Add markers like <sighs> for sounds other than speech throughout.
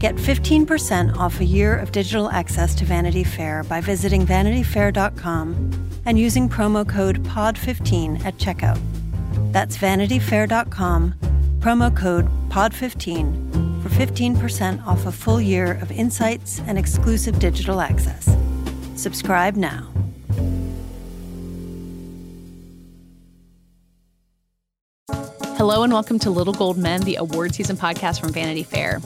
Get 15% off a year of digital access to Vanity Fair by visiting vanityfair.com and using promo code POD15 at checkout. That's vanityfair.com, promo code POD15 for 15% off a full year of insights and exclusive digital access. Subscribe now. Hello and welcome to Little Gold Men, the award season podcast from Vanity Fair.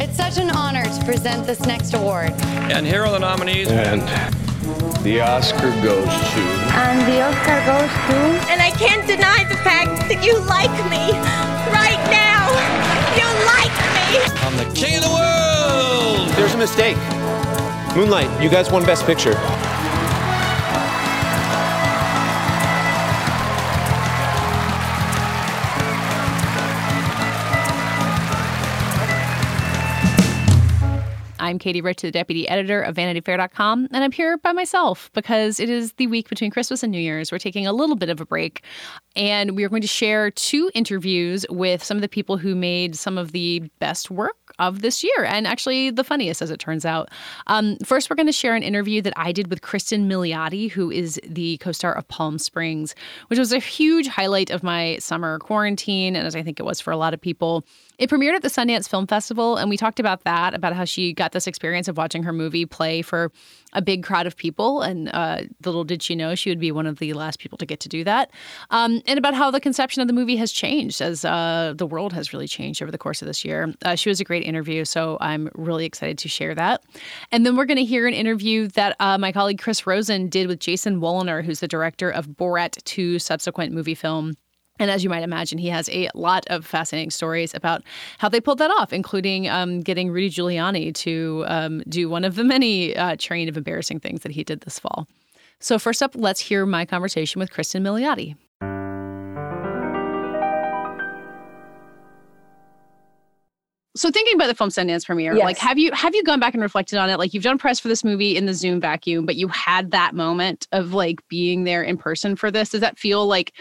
It's such an honor to present this next award. And here are the nominees. And the Oscar goes to. And the Oscar goes to. And I can't deny the fact that you like me. Right now. You like me. I'm the king of the world. There's a mistake. Moonlight, you guys won Best Picture. I'm Katie Rich, the deputy editor of VanityFair.com, and I'm here by myself because it is the week between Christmas and New Year's. We're taking a little bit of a break, and we are going to share two interviews with some of the people who made some of the best work of this year, and actually the funniest, as it turns out. Um, first, we're going to share an interview that I did with Kristen Milioti, who is the co star of Palm Springs, which was a huge highlight of my summer quarantine, and as I think it was for a lot of people. It premiered at the Sundance Film Festival, and we talked about that, about how she got this experience of watching her movie play for a big crowd of people. And uh, little did she know she would be one of the last people to get to do that. Um, and about how the conception of the movie has changed as uh, the world has really changed over the course of this year. Uh, she was a great interview, so I'm really excited to share that. And then we're going to hear an interview that uh, my colleague Chris Rosen did with Jason Woliner, who's the director of Borat 2 subsequent movie film. And as you might imagine, he has a lot of fascinating stories about how they pulled that off, including um, getting Rudy Giuliani to um, do one of the many uh, train of embarrassing things that he did this fall. So, first up, let's hear my conversation with Kristen Milioti. So thinking about the film Sundance premiere, Yes. like have you have you gone back and reflected on it? Like you've done press for this movie in the Zoom vacuum, but you had that moment of like being there in person for this. Does that feel like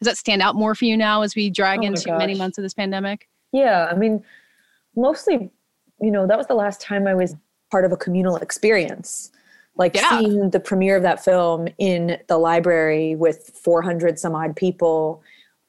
does that stand out more for you now as we drag Oh into many months of this pandemic? Yeah, I mean, mostly, you know, that was the last time I was part of a communal experience. Like Yeah. seeing the premiere of that film in the library with 400 some odd people,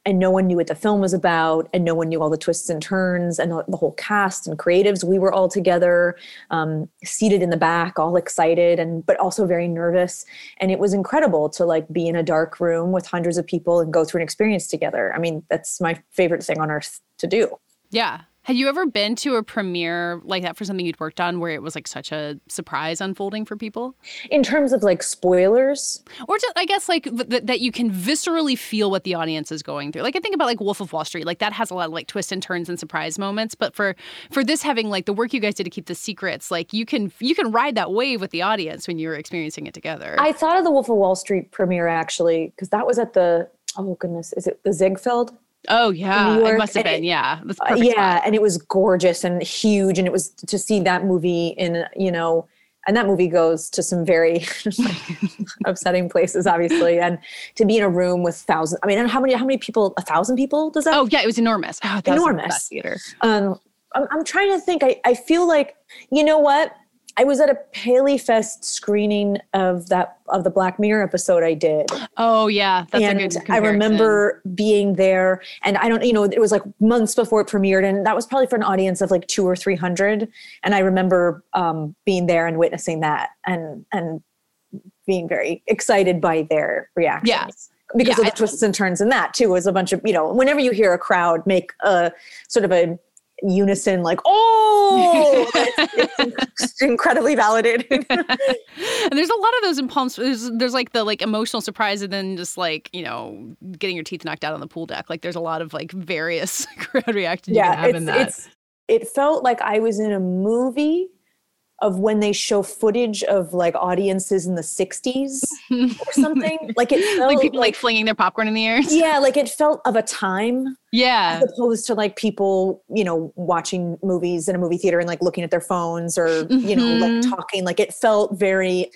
and no one knew what the film was about, and no one knew all the twists and turns, and the whole cast and creatives. We were all together, um, seated in the back, all excited, and but also very nervous. And it was incredible to like be in a dark room with hundreds of people and go through an experience together. I mean, that's my favorite thing on earth to do. Yeah. Had you ever been to a premiere like that for something you'd worked on where it was like such a surprise unfolding for people? in terms of like spoilers Or just, I guess like th- th- that you can viscerally feel what the audience is going through. Like I think about like Wolf of Wall Street, like that has a lot of like twists and turns and surprise moments. But for for this having like the work you guys did to keep the secrets, like you can you can ride that wave with the audience when you were experiencing it together. i thought of the wolf of wall street premiere actually because that was at the oh goodness is it the ziegfeld oh yeah, it must have and been it- yeah. Uh, yeah spot. and it was gorgeous and huge and it was to see that movie in you know and that movie goes to some very <laughs> <laughs> upsetting places obviously and to be in a room with thousands i mean how many how many people a thousand people does that Oh yeah, it was enormous. Oh, Enormous. theater. um I'm, I'm trying to think I, I feel like you know what i was at a paley fest screening of that of the black mirror episode i did Oh yeah, that's and a good. Comparison. I remember being there, and I don't, you know, it was like months before it premiered, and that was probably for an audience of like two or three hundred. And I remember um, being there and witnessing that, and and being very excited by their reactions. Yeah. Because Yeah, of the twists and turns in that too, was a bunch of you know. Whenever you hear a crowd make a sort of a unison, like "oh," <laughs> it's, it's incredibly validated. <laughs> and there's a lot of those in Palm. There's, there's like the like emotional surprise, and then just like you know getting your teeth knocked out on the pool deck. Like there's a lot of like various <laughs> crowd reactions you can yeah, have it's in that. it's it felt like I was in a movie of when they show footage of like audiences in the 60s <laughs> or something. like it felt like people like, flinging their popcorn in the air. Yeah, like it felt of a time. Yeah. As opposed to like people, you know, watching movies in a movie theater and like looking at their phones or, you know, like Mhm. talking. Like it felt very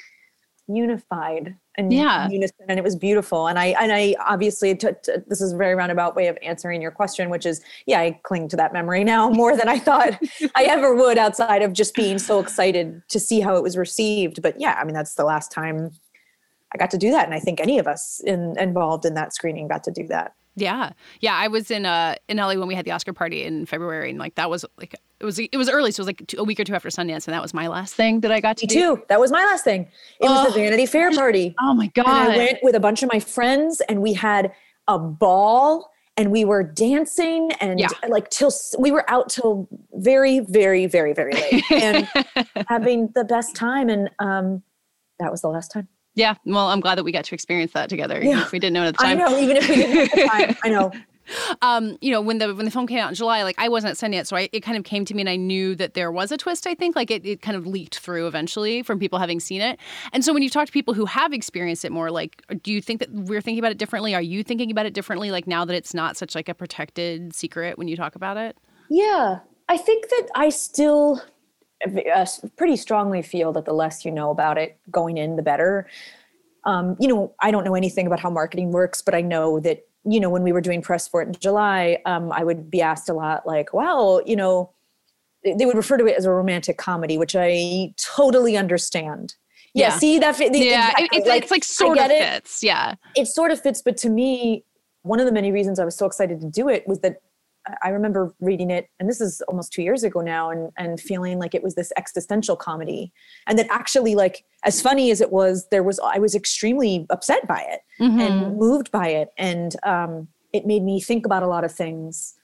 unified and Yeah. unison and it was beautiful and i and i obviously t- t- this is a very roundabout way of answering your question which is yeah i cling to that memory now <laughs> more than i thought i <laughs> ever would outside of just being so excited to see how it was received but yeah i mean that's the last time i got to do that and i think any of us in, involved in that screening got to do that Yeah, yeah. I was in uh in LA when we had the Oscar party in February, and like that was like it was it was early, so it was like two, a week or two after Sundance, and that was my last thing that I got to me do. too that was my last thing it was Oh. the vanity fair party Oh my god! And I went with a bunch of my friends and we had a ball and we were dancing and Yeah. like till we were out till very, very, very, very late and <laughs> having the best time. And um, that was the last time. yeah. Well, I'm glad that we got to experience that together. Yeah. if we didn't know at the time. I know, even if we didn't at the time, I know. Um, you know, when the when the film came out in July, like I wasn't at Sundance, so I, it kind of came to me, and I knew that there was a twist. I think, like it, it kind of leaked through eventually from people having seen it. And so, when you talk to people who have experienced it more, like, do you think that we're thinking about it differently? Are you thinking about it differently? Like now that it's not such like a protected secret when you talk about it? Yeah, I think that I still uh, pretty strongly feel that the less you know about it going in, the better. Um, you know, I don't know anything about how marketing works, but I know that you know when we were doing press for it in July, um, I would be asked a lot, like, "Well, you know," they would refer to it as a romantic comedy, which I totally understand. Yeah, Yeah. see that? fit- Yeah, exactly. it, it's, it's like sort of it fits. Yeah. it sort of fits but to me one of the many reasons i was so excited to do it was that i remember reading it and this is almost two years ago now and and feeling like it was this existential comedy and that actually like as funny as it was there was i was extremely upset by it Mm-hmm. and moved by it and um, it made me think about a lot of things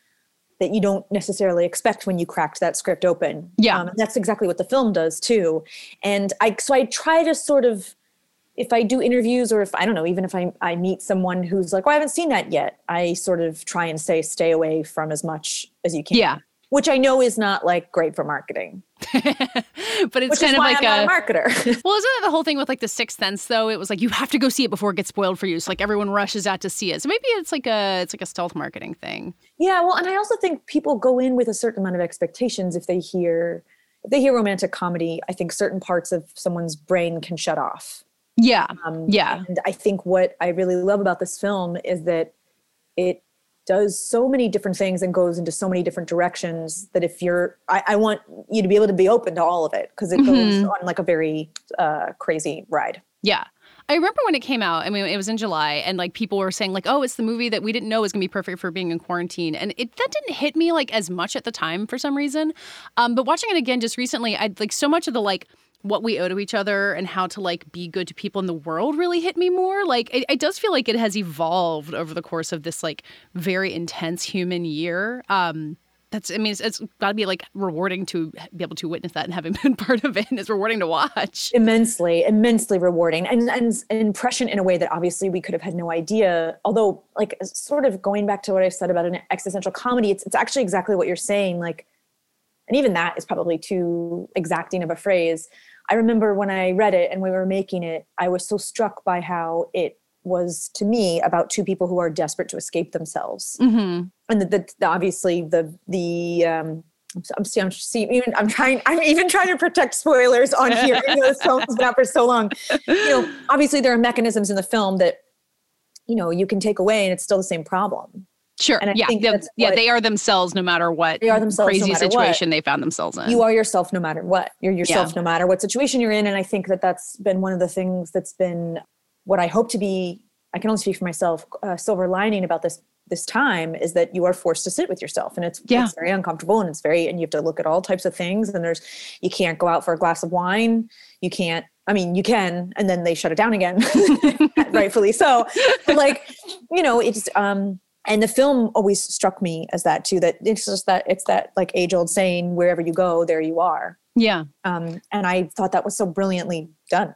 that you don't necessarily expect when you cracked that script open. Yeah. Um, and that's exactly what the film does too. And I so I try to sort of if I do interviews or if I don't know, even if I, I meet someone who's like, well, I haven't seen that yet, I sort of try and say stay away from as much as you can. Yeah. Which I know is not like great for marketing. <laughs> but it's Which kind is of why like I'm not a a marketer. <laughs> Well, isn't that the whole thing with like the Sixth Sense though? It was like you have to go see it before it gets spoiled for you. So like everyone rushes out to see it. So maybe it's like a it's like a stealth marketing thing. Yeah, well, and I also think people go in with a certain amount of expectations if they hear if they hear romantic comedy, I think certain parts of someone's brain can shut off. Yeah. Um, yeah. And I think what I really love about this film is that it does so many different things and goes into so many different directions that if you're, I, I want you to be able to be open to all of it because it goes Mhm. on like a very uh, crazy ride. Yeah. I remember when it came out, I mean, it was in July, and like people were saying, like, oh, it's the movie that we didn't know was gonna be perfect for being in quarantine. And it that didn't hit me like as much at the time for some reason. Um, but watching it again just recently, I like so much of the like what we owe to each other and how to like be good to people in the world really hit me more. Like it, it does feel like it has evolved over the course of this like very intense human year. Um that's I mean it's, it's got to be like rewarding to be able to witness that and having <laughs> been part of it. It's rewarding to watch. immensely immensely rewarding and, and an impression in a way that obviously we could have had no idea although like sort of going back to what i said about an existential comedy it's, it's actually exactly what you're saying like and even that is probably too exacting of a phrase i remember when i read it and we were making it i was so struck by how it was to me about two people who are desperate to escape themselves Mm-hmm. and the, the, the obviously the the um I'm, see, I'm see, even I'm trying I'm even trying to protect spoilers on here. even though this film's been out for so long. You know, obviously there are mechanisms in the film that you know you can take away, and it's still the same problem. Sure. And I yeah. think Yeah, what- they are themselves no matter what They are themselves no crazy what. situation they found themselves in. You are yourself no matter what. You're yourself Yeah. no matter what situation you're in, and I think that that's been one of the things that's been what I hope to be. I can only speak for myself. Uh, silver lining about this this time is that you are forced to sit with yourself and it's, Yeah. it's very uncomfortable and it's very and you have to look at all types of things and there's you can't go out for a glass of wine you can't i mean you can and then they shut it down again <laughs> <laughs> rightfully so but like you know it's um and the film always struck me as that too that it's just that it's that like age old saying wherever you go there you are yeah. um and i thought that was so brilliantly done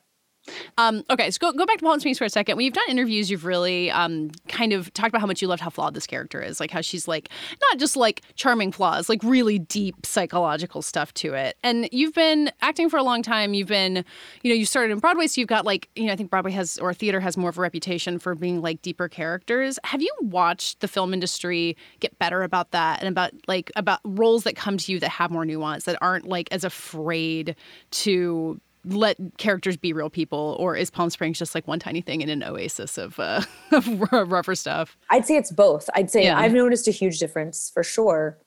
Um, okay, so go, go back to Palm Springs for a second. When you've done interviews, you've really um, kind of talked about how much you loved how flawed this character is. Like how she's like, not just like charming flaws, like really deep psychological stuff to it. And you've been acting for a long time. You've been, you know, you started in Broadway, so you've got like, you know, I think Broadway has, or theater has more of a reputation for being like deeper characters. Have you watched the film industry get better about that and about like, about roles that come to you that have more nuance, that aren't like as afraid to let characters be real people, or is Palm Springs just like one tiny thing in an oasis of, uh, <laughs> of rougher stuff? I'd say it's both. I'd say Yeah. I've noticed a huge difference for sure.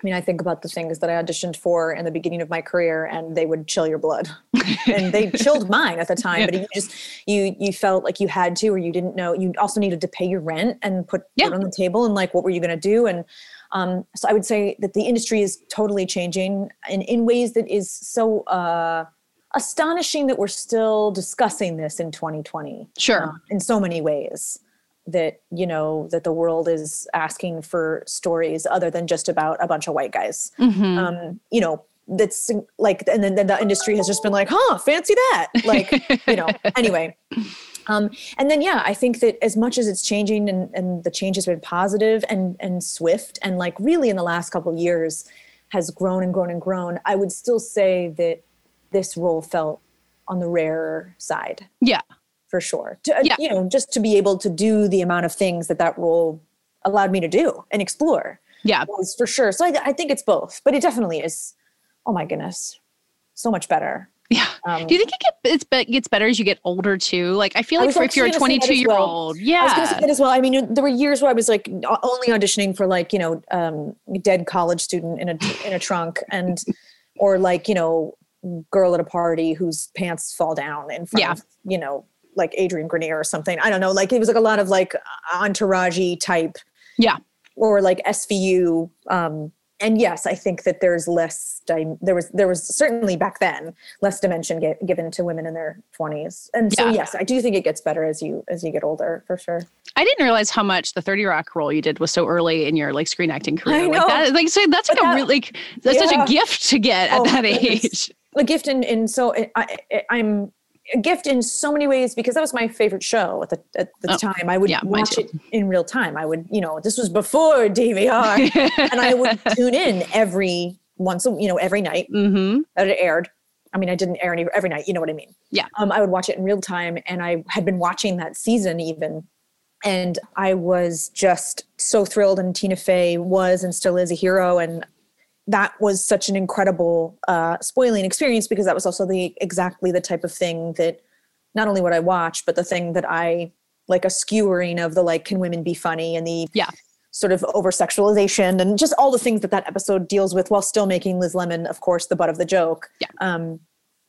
I mean, I think about the things that I auditioned for in the beginning of my career, and they would chill your blood, <laughs> and they chilled mine at the time. But you just you you felt like you had to, or you didn't know. You also needed to pay your rent and put Yeah. it on the table, and like, what were you going to do? And um, so I would say that the industry is totally changing, in in ways that is so uh, astonishing that we're still discussing this in 2020 Sure. uh, in so many ways that you know that the world is asking for stories other than just about a bunch of white guys Mm-hmm. um you know that's like and then, then the industry has just been like huh fancy that like you know <laughs> anyway um and then yeah i think that as much as it's changing and and the change has been positive and and swift and like really in the last couple of years has grown and grown and grown i would still say that this role felt on the rarer side Yeah. for sure. To, uh, Yeah. You know, just to be able to do the amount of things that that role allowed me to do and explore Yeah. was for sure. So I, I think it's both, but it definitely is. Oh my goodness, so much better. Yeah. Um, Do you think it get, it's gets better as you get older too? Like I feel like for if you're a actually gonna say that 22 year well. old, I was going to say yeah, that as well. I mean, there were years where I was like only auditioning for like you know um, dead college student in a in a trunk and or like you know girl at a party whose pants fall down in front Yeah. of you know like Adrian Grenier or something. I don't know. Like it was like a lot of like entourage type yeah, or like SVU. Um, and yes, I think that there's less. Dim- there was there was certainly back then less dimension get, given to women in their 20s. And so Yeah. yes, I do think it gets better as you as you get older for sure. I didn't realize how much the 30 Rock role you did was so early in your like screen acting career. I Like know. that, like so that's like But a that- really like that's such a gift to get at Oh, that age. A gift in in so I, I, I'm a gift in so many ways because that was my favorite show at the at the Oh, time. I would yeah, watch it in real time. I would, you know, this was before <laughs> DVR, <laughs> and I would tune in every once, a- you know, every night Mm-hmm. that it aired. I mean, I didn't air any every night. You know what I mean? Yeah. Um, I would watch it in real time, and I had been watching that season even, and I was just so thrilled. And Tina Fey was and still is a hero, and that was such an incredible uh, spoiling experience because that was also the exactly the type of thing that not only what I watch, but the thing that I like a skewering of the like, can women be funny and the Yeah. sort of over sexualization and just all the things that that episode deals with while still making Liz Lemon, of course, the butt of the joke. Yeah. Um,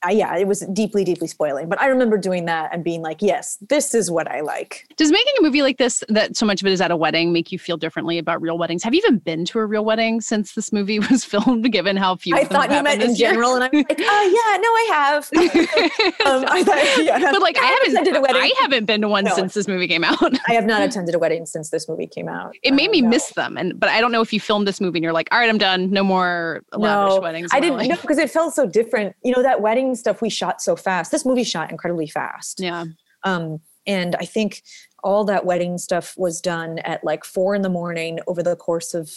I, yeah, it was deeply, deeply spoiling. But I remember doing that and being like, yes, this is what I like. Does making a movie like this, that so much of it is at a wedding, make you feel differently about real weddings? Have you even been to a real wedding since this movie <laughs> was filmed? Given how few, I thought you meant in year? general, and I'm like, <laughs> oh yeah, no, I have. <laughs> um, I thought, yeah, but like I haven't, attended a wedding. I haven't been to one No. since this movie came out. I have not attended a wedding since this movie came out. It made Uh, me miss them, and but I don't know if you filmed this movie and you're like, all right, I'm done. No more lavish no, weddings. I didn't know life." because it felt so different. You know, that wedding stuff we shot so fast. This movie shot incredibly fast. Yeah, Um, and I think all that wedding stuff was done at like four in the morning over the course of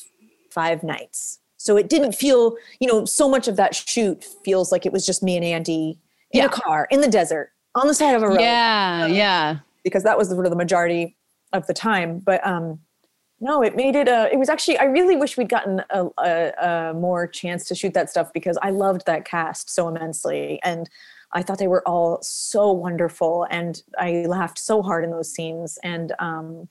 five nights. So it didn't feel, you know, so much of that shoot feels like it was just me and Andy in Yeah. a car in the desert on the side of a road. yeah, yeah. because that was sort of the majority of the time. But um, no, it made it. Uh, it was actually. I really wish we'd gotten a, a, a more chance to shoot that stuff because I loved that cast so immensely, and I thought they were all so wonderful, and I laughed so hard in those scenes. And um,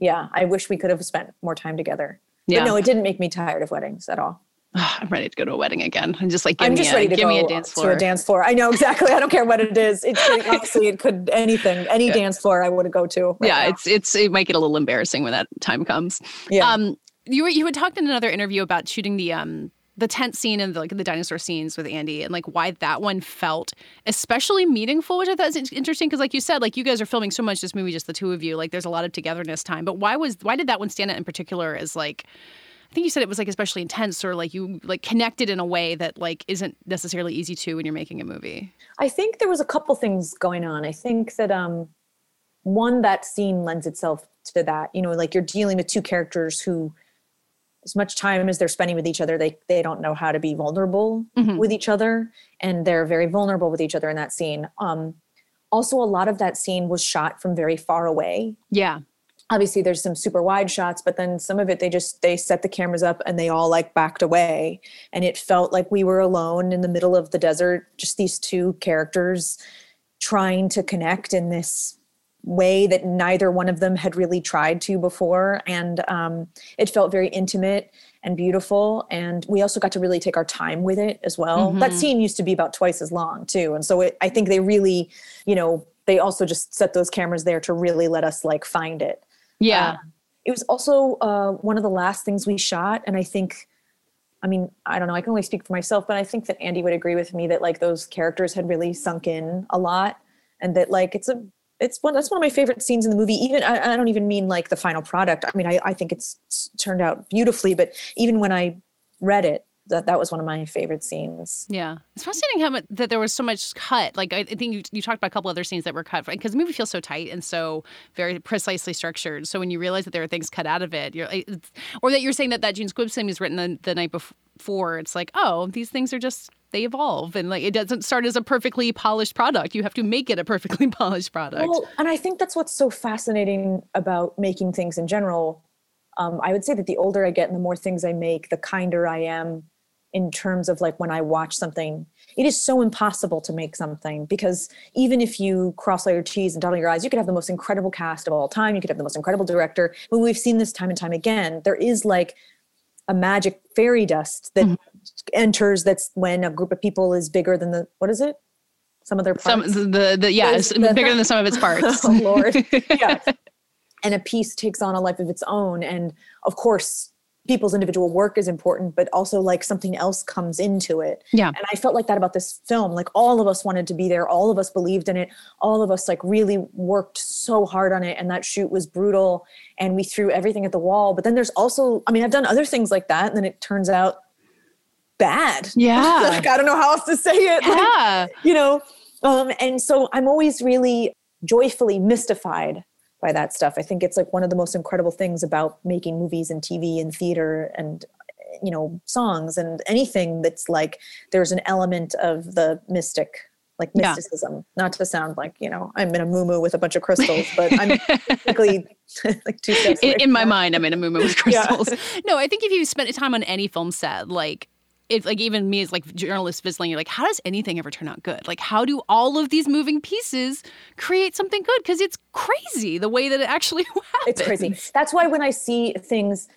yeah, I wish we could have spent more time together. Yeah. But no, it didn't make me tired of weddings at all. <sighs> I'm ready to go to a wedding again. I'm just like, give I'm me just a, ready to give go me a dance floor. to a dance floor. I know exactly. I don't care what it is. It could, <laughs> honestly, it could anything, any dance floor I want to go to. right yeah, now. it's it's it might get a little embarrassing when that time comes. Yeah. Um, you were you had talked in another interview about shooting the um the tent scene and the, like the dinosaur scenes with Andy and like why that one felt especially meaningful, which I thought was interesting because like you said, like you guys are filming so much this movie, just the two of you. Like there's a lot of togetherness time. But why was why did that one stand out in particular as like I think you said it was like especially intense or like you like connected in a way that like isn't necessarily easy to when you're making a movie. I think there was a couple things going on. I think that um one that scene lends itself to that. You know, like you're dealing with two characters who as much time as they're spending with each other, they they don't know how to be vulnerable Mhm. with each other and they're very vulnerable with each other in that scene. Um also a lot of that scene was shot from very far away Yeah. Obviously there's some super wide shots but then some of it they just they set the cameras up and they all like backed away. And it felt like we were alone in the middle of the desert just these two characters trying to connect in this way that neither one of them had really tried to before. And um, it felt very intimate and beautiful. And we also got to really take our time with it as well. That Mhm. scene used to be about twice as long too. And so it, i think they really you know they also just set those cameras there to really let us like find it Yeah. um, it was also uh, one of the last things we shot, and I think, I mean, I don't know, I can only speak for myself, but I think that Andy would agree with me that like those characters had really sunk in a lot, and that like it's a it's one that's one of my favorite scenes in the movie. Even I, I don't even mean like the final product. I mean, I, I think it's turned out beautifully, but even when I read it, that that was one of my favorite scenes. Yeah, it's fascinating how much that there was so much cut. Like I, I think you, you talked about a couple other scenes that were cut because the movie feels so tight and so very precisely structured. So when you realize that there are things cut out of it, you're or that you're saying that that June Squibb scene was written the, the night before, it's like, oh, these things are just they evolve and like it doesn't start as a perfectly polished product. You have to make it a perfectly <laughs> polished product. Well, and I think that's what's so fascinating about making things in general. Um, I would say that the older I get and the more things I make, the kinder I am in terms of like when I watch something. It is so impossible to make something because even if you cross all your T's and dot all your I's, you could have the most incredible cast of all time. You could have the most incredible director. But we've seen this time and time again. There is like a magic fairy dust that mm-hmm. enters. That's when a group of people is bigger than the what is it? Some of their some parts. the the, the yeah, it's the- bigger than the sum of its <laughs> oh, parts. oh Lord. <laughs> Yeah. and a piece takes on a life of its own. And of course, people's individual work is important, but also like something else comes into it. Yeah. And I felt like that about this film. Like all of us wanted to be there. All of us believed in it. All of us like really worked so hard on it. And that shoot was brutal. And we threw everything at the wall. But then there's also, I mean, I've done other things like that. And then it turns out bad. <laughs> Yeah. like I don't know how else to say it. Like, Yeah. you know um and so i'm always really joyfully mystified by that stuff i think it's like one of the most incredible things about making movies and tv and theater and you know songs and anything that's like there's an element of the mystic like Yeah. mysticism not to sound like you know i'm in a moo with a bunch of <laughs> crystals but i'm basically <laughs> like two steps in, in my mind, I'm in a movement with <laughs> Yeah. crystals. No, I think if you spent time on any film set, like if like even me as like journalist visiting, you're like, how does anything ever turn out good? Like, how do all of these moving pieces create something good? Because it's crazy the way that it actually <laughs> happens. it's crazy. That's why when I see things,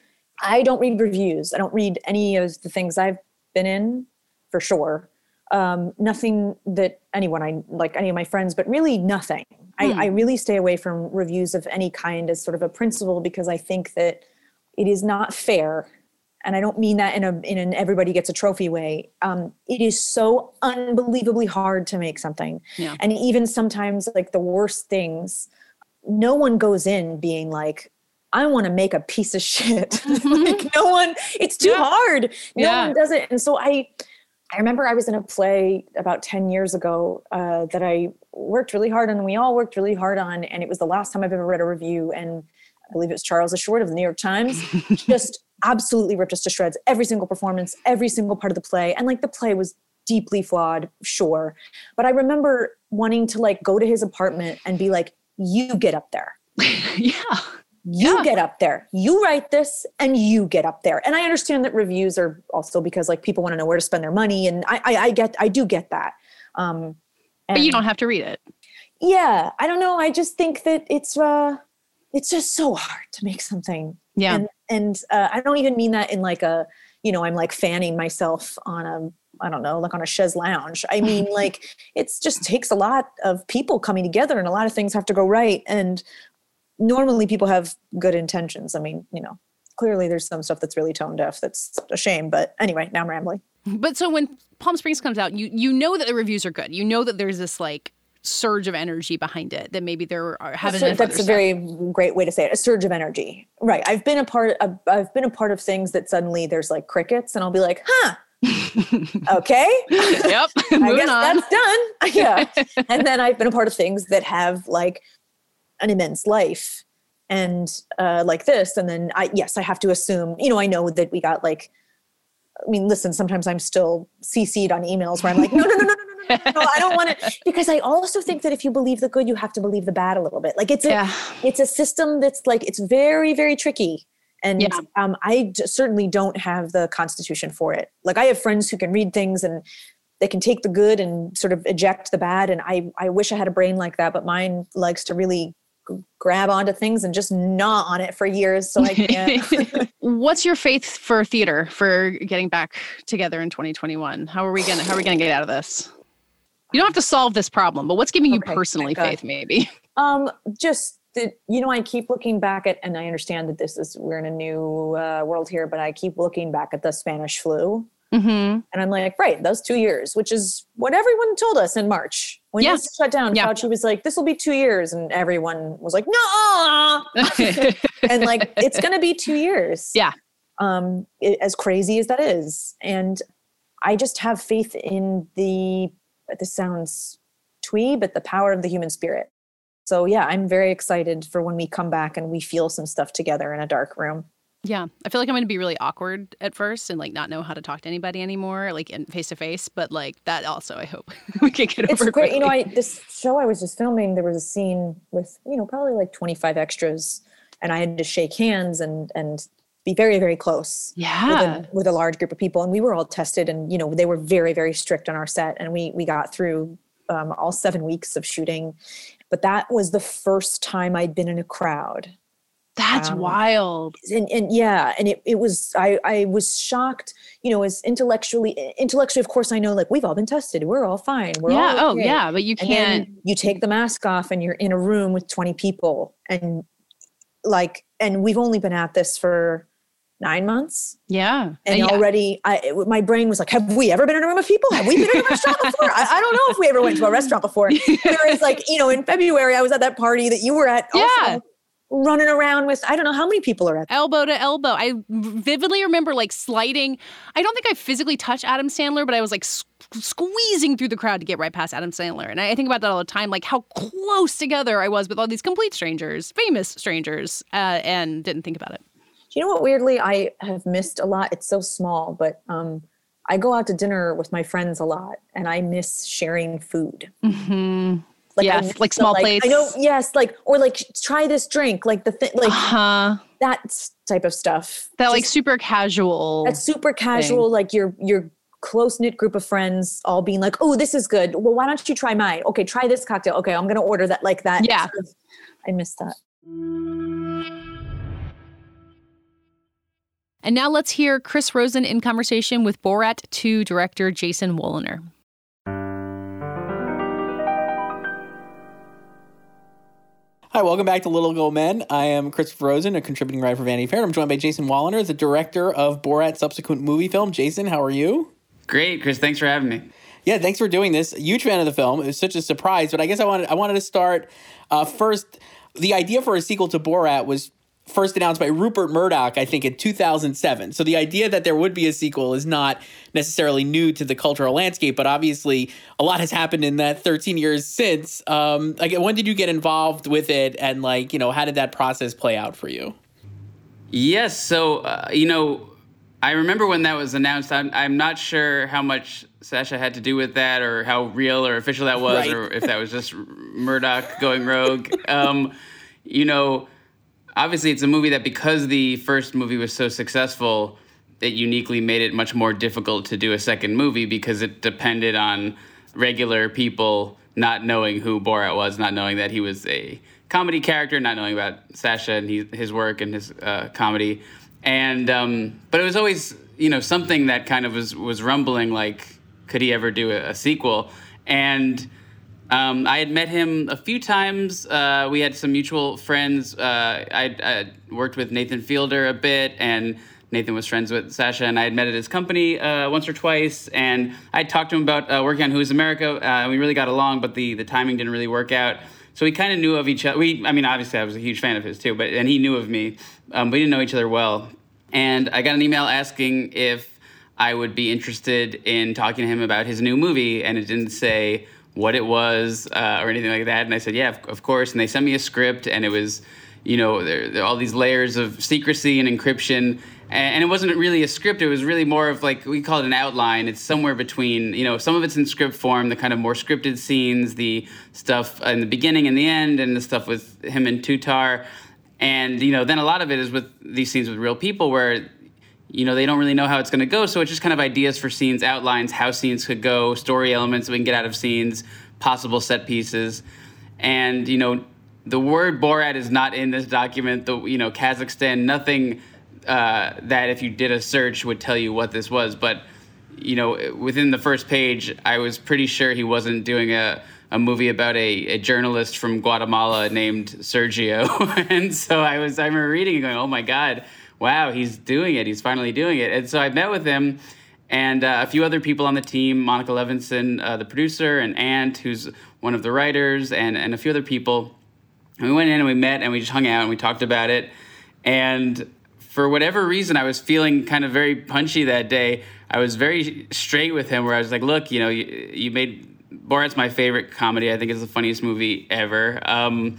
I don't read reviews. I don't read any of the things I've been in, for sure. Um, nothing that anyone I like, any of my friends, but really nothing. I, I really stay away from reviews of any kind as sort of a principle because I think that it is not fair. And I don't mean that in a in an everybody gets a trophy way. Um, it is so unbelievably hard to make something, Yeah. and even sometimes like the worst things no one goes in being like i want to make a piece of shit <laughs> like <laughs> no one it's too Yeah. hard no Yeah. one does it and so i i remember i was in a play about 10 years ago uh, that i worked really hard on and we all worked really hard on and it was the last time i've ever read a review and i believe it was Charles Isherwood of the new york times <laughs> just absolutely ripped us to shreds every single performance every single part of the play and like the play was deeply flawed sure but i remember wanting to like go to his apartment and be like you get up there <laughs> yeah. you Yeah. get up there you write this and you get up there and i understand that reviews are also because like people want to know where to spend their money and i i, I get i do get that um But you don't have to read it. yeah i don't know i just think that it's uh it's just so hard to make something Yeah. and and uh, i don't even mean that in like a you know i'm like fanning myself on a i don't know like on a chaise lounge. I <laughs> mean like it's just takes a lot of people coming together and a lot of things have to go right. And normally people have good intentions. I mean you know clearly there's some stuff that's really tone deaf that's a shame but anyway now i'm rambling. But so when Palm Springs comes out, you you know that the reviews are good. You know that there's this like surge of energy behind it that maybe there are haven't that's a very great way to say it a surge of energy. Right i've been a part of, i've been a part of things that suddenly there's like crickets and i'll be like huh <laughs> okay. Yep <laughs> i moving guess on. that's done. <laughs> Yeah. And then i've been a part of things that have like an immense life and uh, like this and then i yes i have to assume you know i know that we got like i mean listen sometimes i'm still cc'd on emails where i'm like no no no no no i don't want to because i also think that if you believe the good you have to believe the bad a little bit like it's a Yeah. it's a system that's like it's very very tricky and Yeah. um, i d- certainly don't have the constitution for it like i have friends who can read things and they can take the good and sort of eject the bad and i i wish i had a brain like that but mine likes to really grab onto things and just gnaw on it for years so i can't <laughs> What's your faith for theater for getting back together in 2021? How are we gonna how are we gonna get out of this? You don't have to solve this problem, but what's giving you personally faith, maybe? <laughs> Um, just that you know, I keep looking back at, and I understand that this is we're in a new uh, world here, but I keep looking back at the Spanish flu, Mm-hmm. and I'm like, right, those two years, which is what everyone told us in March when this shut down. Yeah. Fauci was like, this will be two years, and everyone was like, no, <laughs> and like it's going to be two years. Yeah. Um, it, as crazy as that is, and I just have faith in the. This sounds twee, but the power of the human spirit. So yeah, I'm very excited for when we come back and we feel some stuff together in a dark room. Yeah, I feel like I'm going to be really awkward at first and like not know how to talk to anybody anymore, like in face to face. But like that also, I hope <laughs> we can get It's over. great. You know. I this show I was just filming, there was a scene with, you know, probably like 25 extras and I had to shake hands and and be very, very close. yeah, with a, with a large group of people and we were all tested and you know they were very very strict on our set and we we got through um, all seven weeks of shooting but that was the first time i'd been in a crowd that's um, wild. and, and yeah and it, it was I, I was shocked you know as intellectually intellectually of course i know like we've all been tested we're all fine we're Yeah. all Oh, yeah. But you can't. you take the mask off and you're in a room with 20 people and like and we've only been at this for nine months Yeah. and yeah. already I, it- my brain was like, have we ever been in a room of people? Have we been in a restaurant before? I, I don't know if we ever went to a restaurant before. <laughs> Whereas like, you know, in February, I was at that party that you were at also, Yeah. running around with, I don't know how many people are at elbow to elbow. I vividly remember like sliding. I don't think I physically touched Adam Sandler, but I was like s- squeezing through the crowd to get right past Adam Sandler. And I I think about that all the time, like how close together I was with all these complete strangers, famous strangers, uh, and didn't think about it. Do you know what weirdly I have missed a lot? It's so small, but um, I go out to dinner with my friends a lot and I miss sharing food. Mm-hmm. Like, Yes, like the, small plates. I know, yes, like, or like try this drink, like the thing, like Huh. that type of stuff. That like super casual. that's super casual like your your close knit group of friends all being like oh this is good well why don't you try mine okay try this cocktail okay i'm gonna order that like that Yeah. sort of- i miss that And now let's hear Chris Rosen in conversation with Borat 2 director Jason Woliner. Hi, welcome back to Little Gold Men. I am Chris Rosen, a contributing writer for Vanity Fair. I'm joined by Jason Woliner, the director of Borat's subsequent movie film. Jason, how are you? Great, Chris. Thanks for having me. Yeah, thanks for doing this. Huge fan of the film. It was such a surprise, but I guess I wanted I wanted to start uh, first. The idea for a sequel to Borat was first announced by Rupert Murdoch, I think, in 2007. So the idea that there would be a sequel is not necessarily new to the cultural landscape, but obviously a lot has happened in that 13 years since. Um, like, when did you get involved with it, and like, you know, how did that process play out for you? Yes. So, uh, you know, I remember when that was announced. I'm, I'm not sure how much Sacha had to do with that or how real or official that was Right. or if that was just Murdoch going rogue. <laughs> Um, you know, obviously it's a movie that because the first movie was so successful, it uniquely made it much more difficult to do a second movie because it depended on regular people not knowing who Borat was, not knowing that he was a comedy character, not knowing about Sacha and he, his work and his uh, comedy. And um, but it was always you know something that kind of was was rumbling like could he ever do a, a sequel? And um, I had met him a few times. Uh, we had some mutual friends. Uh, I, I worked with Nathan Fielder a bit, and Nathan was friends with Sacha, and I had met at his company uh, once or twice, and I talked to him about uh, working on Who's America. Uh, we really got along, but the the timing didn't really work out. So we kind of knew of each other. We, I mean, obviously, I was a huge fan of his too, but and he knew of me. Um, we didn't know each other well, and I got an email asking if I would be interested in talking to him about his new movie, and it didn't say what it was uh, or anything like that. And I said, yeah, of, of, course. And they sent me a script, and it was, you know, there, there all these layers of secrecy and encryption. And, and, it wasn't really a script. It was really more of like, we call it an outline. It's somewhere between, you know, some of it's in script form, the kind of more scripted scenes, the stuff in the beginning and the end, and the stuff with him and Tutar. And, you know, then a lot of it is with these scenes with real people where you know, they don't really know how it's going to go. So it's just kind of ideas for scenes, outlines, how scenes could go, story elements we can get out of scenes, possible set pieces. And, you know, the word Borat is not in this document. The, you know, Kazakhstan, nothing uh, that if you did a search would tell you what this was. But, you know, within the first page, I was pretty sure he wasn't doing a, a movie about a, a journalist from Guatemala named Sergio. <laughs> and so I was, I remember reading and going, oh my God wow, he's doing it. He's finally doing it. And so I met with him and uh, a few other people on the team, Monica Levinson, uh, the producer, and Ant, who's one of the writers, and, and a few other people. And we went in and we met and we just hung out and we talked about it. And for whatever reason, I was feeling kind of very punchy that day. I was very straight with him, where I was like, "Look, you know, you, you made Borat's my favorite comedy. I think it's the funniest movie ever. Um,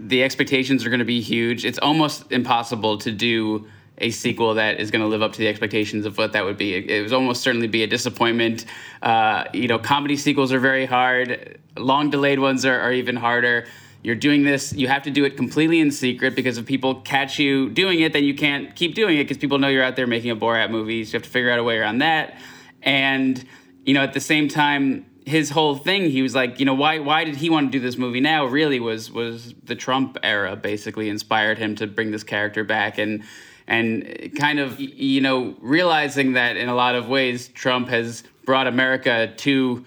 the expectations are going to be huge. It's almost impossible to do a sequel that is going to live up to the expectations of what that would be. It, it would almost certainly be a disappointment. Uh, you know, comedy sequels are very hard. Long delayed ones are, are even harder. You're doing this, you have to do it completely in secret because if people catch you doing it, then you can't keep doing it because people know you're out there making a Borat movie. So you have to figure out a way around that. And, you know, at the same time, his whole thing, he was like, you know, why why did he want to do this movie now? Really was was the Trump era basically inspired him to bring this character back and and kind of you know realizing that in a lot of ways Trump has brought America to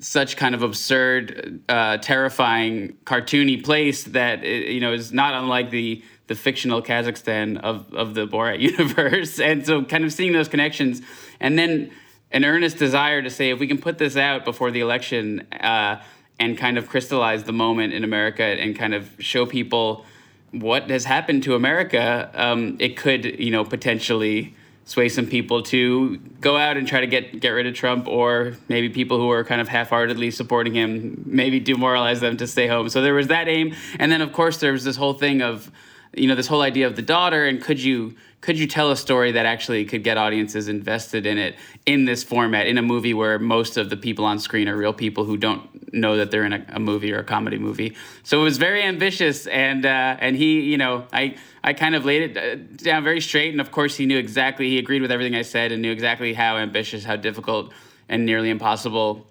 such kind of absurd, uh, terrifying, cartoony place that it, you know is not unlike the the fictional Kazakhstan of of the Borat <laughs> universe, and so kind of seeing those connections, and then an earnest desire to say if we can put this out before the election uh, and kind of crystallize the moment in America and kind of show people what has happened to America, um, it could, you know, potentially sway some people to go out and try to get get rid of Trump, or maybe people who are kind of half-heartedly supporting him, maybe demoralize them to stay home. So there was that aim, and then of course there was this whole thing of, you know, this whole idea of the daughter, and could you could you tell a story that actually could get audiences invested in it in this format in a movie where most of the people on screen are real people who don't know that they're in a, a movie or a comedy movie? So it was very ambitious and uh, and he you know i i kind of laid it uh, down very straight and of course he knew exactly he agreed with everything i said and knew exactly how ambitious how difficult and nearly impossible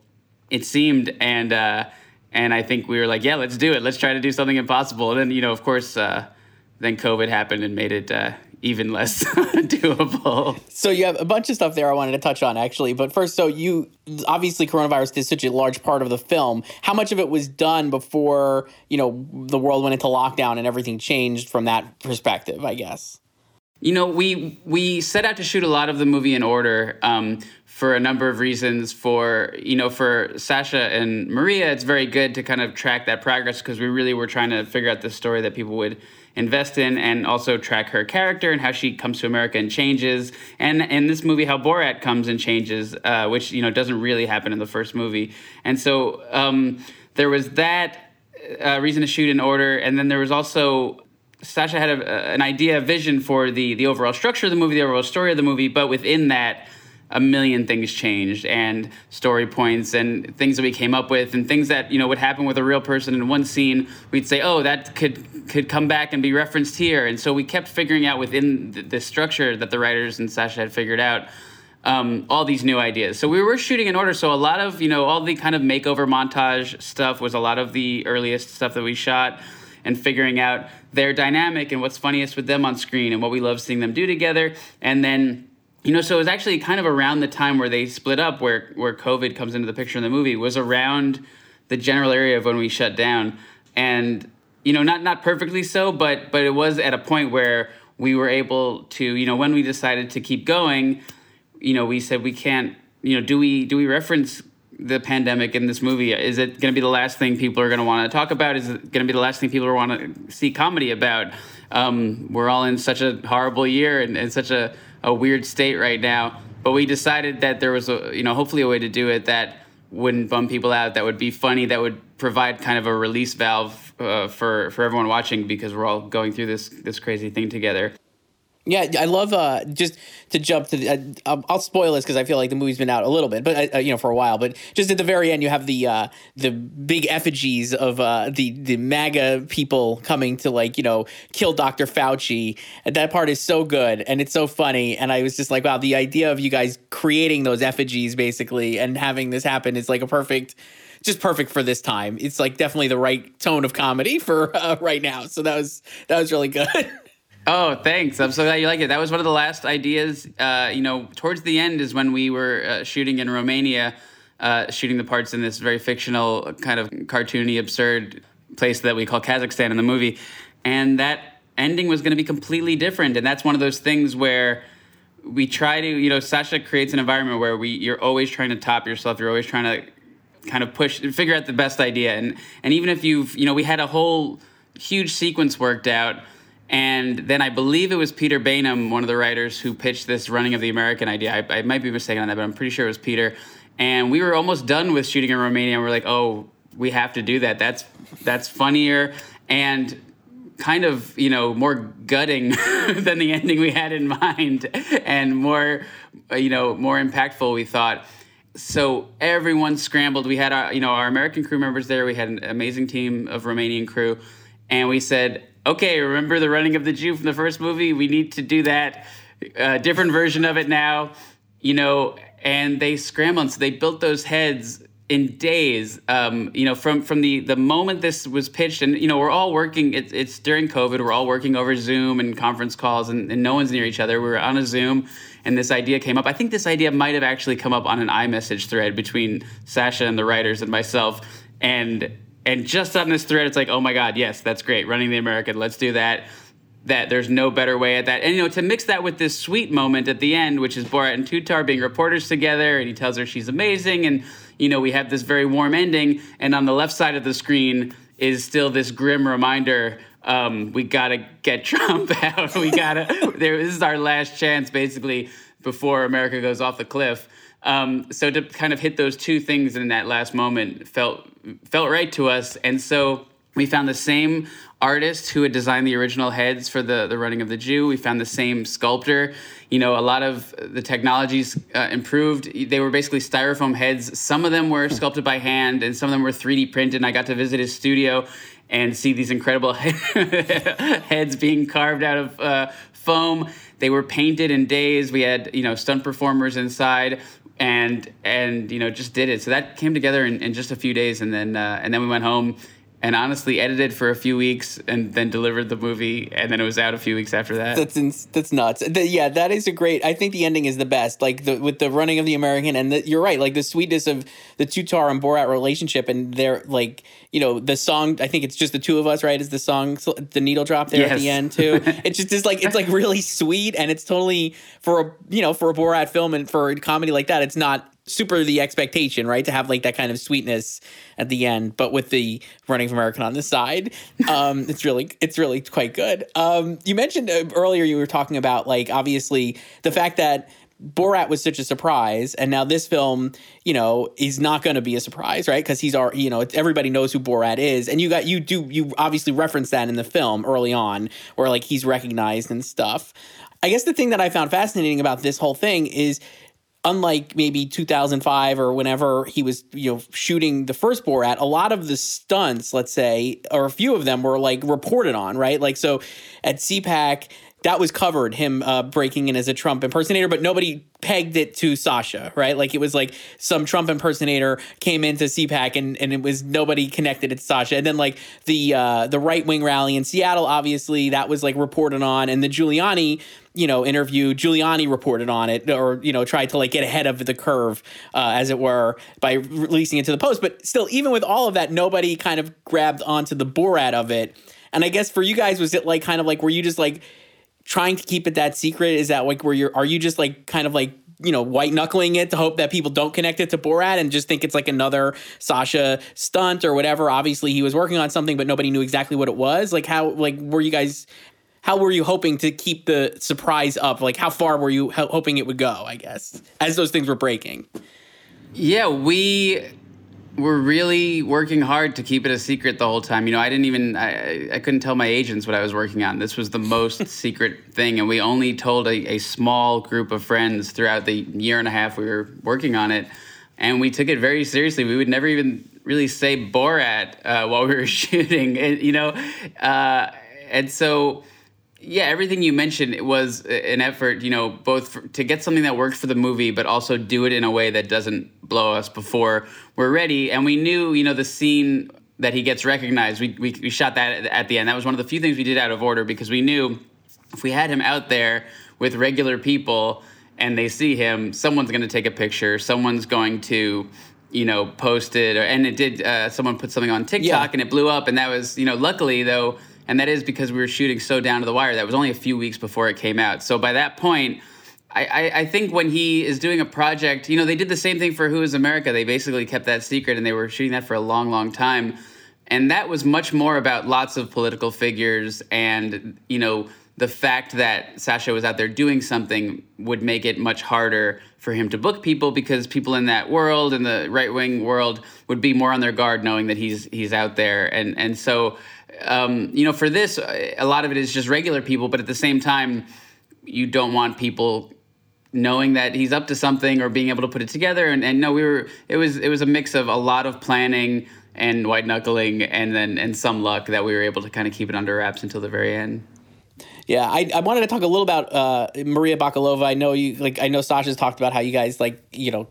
it seemed and uh, and i think we were like yeah let's do it. Let's try to do something impossible. And then you know of course uh, then covid happened and made it uh, even less <laughs> doable. So you have a bunch of stuff there I wanted to touch on actually, but first so you obviously coronavirus did such a large part of the film. How much of it was done before, you know, the world went into lockdown and everything changed from that perspective, I guess? You know, we we set out to shoot a lot of the movie in order um, for a number of reasons. For you know, for Sacha and Maria, it's very good to kind of track that progress because we really were trying to figure out the story that people would invest in and also track her character and how she comes to America and changes. And in this movie, how Borat comes and changes, uh, which you know doesn't really happen in the first movie. And so um, there was that uh, reason to shoot in order, and then there was also Sacha had a, an idea, a vision for the the overall structure of the movie, the overall story of the movie, but within that a million things changed and story points and things that we came up with and things that you know would happen with a real person in one scene we'd say oh that could could come back and be referenced here. And so we kept figuring out within the, the structure that the writers and Sacha had figured out um, all these new ideas. So we were shooting in order so a lot of you know all the kind of makeover montage stuff was a lot of the earliest stuff that we shot and figuring out their dynamic and what's funniest with them on screen and what we love seeing them do together and then you know, so it was actually kind of around the time where they split up, where where COVID comes into the picture in the movie, was around the general area of when we shut down, and you know, not not perfectly so, but but it was at a point where we were able to, you know, when we decided to keep going, you know, we said we can't, you know, do we do we reference the pandemic in this movie? Is it going to be the last thing people are going to want to talk about? Is it going to be the last thing people want to see comedy about? Um, we're all in such a horrible year and, and such a, a weird state right now. But we decided that there was a, you know, hopefully a way to do it that wouldn't bum people out, that would be funny, that would provide kind of a release valve uh, for for everyone watching because we're all going through this this crazy thing together. Yeah, I love uh, just to jump to the. Uh, I'll spoil this because I feel like the movie's been out a little bit, but uh, you know for a while. But just at the very end, you have the uh, the big effigies of uh, the the MAGA people coming to like you know kill Dr. Fauci. And that part is so good and it's so funny. And I was just like, wow, the idea of you guys creating those effigies basically and having this happen is like a perfect just perfect for this time. It's like definitely the right tone of comedy for uh, right now. So that was that was really good. <laughs> Oh, thanks. I'm so glad you like it. That was one of the last ideas. Uh, you know, towards the end is when we were uh, shooting in Romania, uh, shooting the parts in this very fictional, kind of cartoony, absurd place that we call Kazakhstan in the movie. And that ending was going to be completely different. And that's one of those things where we try to, you know, Sacha creates an environment where we you're always trying to top yourself. You're always trying to kind of push, figure out the best idea. And and even if you've, you know, we had a whole huge sequence worked out and then I believe it was Peter Baynham, one of the writers, who pitched this running of the American idea. I, I, might be mistaken on that, but I'm pretty sure it was Peter. And we were almost done with shooting in Romania. And we're like, oh, we have to do that. That's that's funnier and kind of you know more gutting <laughs> than the ending we had in mind, and more you know more impactful. We thought. So everyone scrambled. We had our you know our American crew members there. We had an amazing team of Romanian crew, and we said okay, remember the running of the Jew from the first movie? We need to do that. A different version of it now, you know, and they scrambled. So they built those heads in days. Um, you know, from from the the moment this was pitched, and you know, we're all working. It's it's during COVID. We're all working over Zoom and conference calls, and, and no one's near each other. We were on a Zoom, and this idea came up. I think this idea might have actually come up on an iMessage thread between Sacha and the writers and myself, and and just on this thread, it's like, oh my God, yes, that's great. Running the American, let's do that. That there's no better way at that. And you know, to mix that with this sweet moment at the end, which is Borat and Tutar being reporters together, and he tells her she's amazing, and you know, we have this very warm ending, and on the left side of the screen is still this grim reminder um, we gotta get <laughs> Trump out. we gotta. there, this is our last chance, basically, before America goes off the cliff. Um, so to kind of hit those two things in that last moment felt felt right to us, and so we found the same artist who had designed the original heads for the the running of the Jew. We found the same sculptor. You know, a lot of the technologies uh, improved. They were basically styrofoam heads. Some of them were sculpted by hand, and some of them were 3D printed. And I got to visit his studio and see these incredible <laughs> heads being carved out of uh, foam. They were painted in days. We had, you know, stunt performers inside and and you know just did it. So that came together in, in just a few days, and then uh, and then we went home and honestly edited for a few weeks and then delivered the movie and then it was out a few weeks after that. That's ins- that's nuts. The, yeah that is a great i think the ending is the best like the with the running of the american and the, you're right like the sweetness of the tutar and borat relationship and they're like you know the song i think it's just the two of us right is the song the needle drop there yes. at the end too. <laughs> It just is like it's like really sweet and it's totally for a you know for a borat film and for a comedy like that it's not super the expectation, right? To have like that kind of sweetness at the end, but with the running of American on the side, um, <laughs> it's really it's really quite good. Um, you mentioned uh, earlier you were talking about like obviously the fact that Borat was such a surprise, and now this film, you know, is not going to be a surprise, right? Because he's our, you know, everybody knows who Borat is, and you got you do you obviously reference that in the film early on, where like he's recognized and stuff. I guess the thing that I found fascinating about this whole thing is unlike maybe 2005 or whenever he was you know shooting the first Borat, a lot of the stunts, let's say, or a few of them were like reported on, right? Like so at CPAC that was covered him uh, breaking in as a Trump impersonator, but nobody pegged it to Sacha, right? Like it was like some Trump impersonator came into CPAC and, and it was nobody connected it to Sacha. And then like the uh, the right wing rally in Seattle, obviously that was like reported on, and the Giuliani you know interview Giuliani reported on it or you know tried to like get ahead of the curve uh, as it were by releasing it to the post. But still, even with all of that, nobody kind of grabbed onto the Borat of it. And I guess for you guys, was it like kind of like were you just like trying to keep it that secret? Is that like where you're? Are you just like kind of like you know white knuckling it to hope that people don't connect it to Borat and just think it's like another Sacha stunt or whatever? Obviously, he was working on something, but nobody knew exactly what it was. Like how like were you guys? How were you hoping to keep the surprise up? Like how far were you ho- hoping it would go? I guess as those things were breaking. Yeah, we were really working hard to keep it a secret the whole time. You know, I didn't even I, I couldn't tell my agents what I was working on. This was the most <laughs> secret thing, and we only told a, a small group of friends throughout the year and a half we were working on it, and we took it very seriously. We would never even really say Borat uh, while we were <laughs> shooting, and, you know, uh, and so yeah, everything you mentioned it was an effort, you know, both for, to get something that worked for the movie, but also do it in a way that doesn't blow us before we're ready. And we knew, you know, the scene that he gets recognized. We, we, we shot that at the end. That was one of the few things we did out of order because we knew if we had him out there with regular people and they see him, someone's going to take a picture. Someone's going to you know, post it, or, and it did. Uh, someone put something on TikTok, yeah. and it blew up. And that was, you know, luckily though, and that is because we were shooting so down to the wire that was only a few weeks before it came out. So by that point, I, I, I, think when he is doing a project, you know, they did the same thing for Who Is America. They basically kept that secret and they were shooting that for a long, long time. And that was much more about lots of political figures and, you know, the fact that Sacha was out there doing something would make it much harder for him to book people because people in that world, in the right wing world, would be more on their guard knowing that he's he's out there. And and so um, you know, for this, a lot of it is just regular people, but at the same time, you don't want people knowing that he's up to something or being able to put it together. And, and no, we were it was it was a mix of a lot of planning and white knuckling and then and some luck that we were able to kind of keep it under wraps until the very end. Yeah, I, I wanted to talk a little about uh, Maria Bakalova. I know you like I know Sacha's talked about how you guys like you know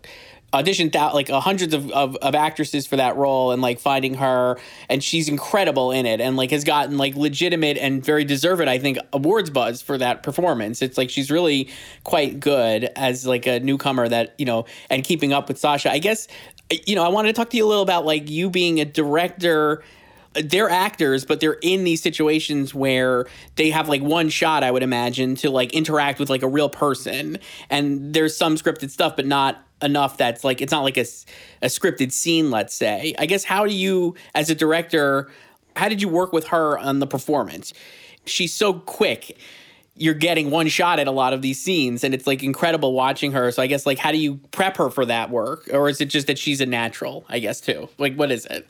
auditioned th- like uh, hundreds of, of, of, actresses for that role and like finding her and she's incredible in it and like has gotten like legitimate and very deserved i think awards buzz for that performance. It's like she's really quite good as like a newcomer that you know and keeping up with sacha. I guess you know i wanted to talk to you a little about like you being a director they're actors, but they're in these situations where they have like one shot, I would imagine, to like interact with like a real person. And there's some scripted stuff, but not enough that's like it's not like a, a scripted scene let's say. I guess how do you as a director how did you work with her on the performance? She's so quick. You're getting one shot at a lot of these scenes and it's like incredible watching her. So i guess like how do you prep her for that work? Or is it just that she's a natural i guess too? Like what is it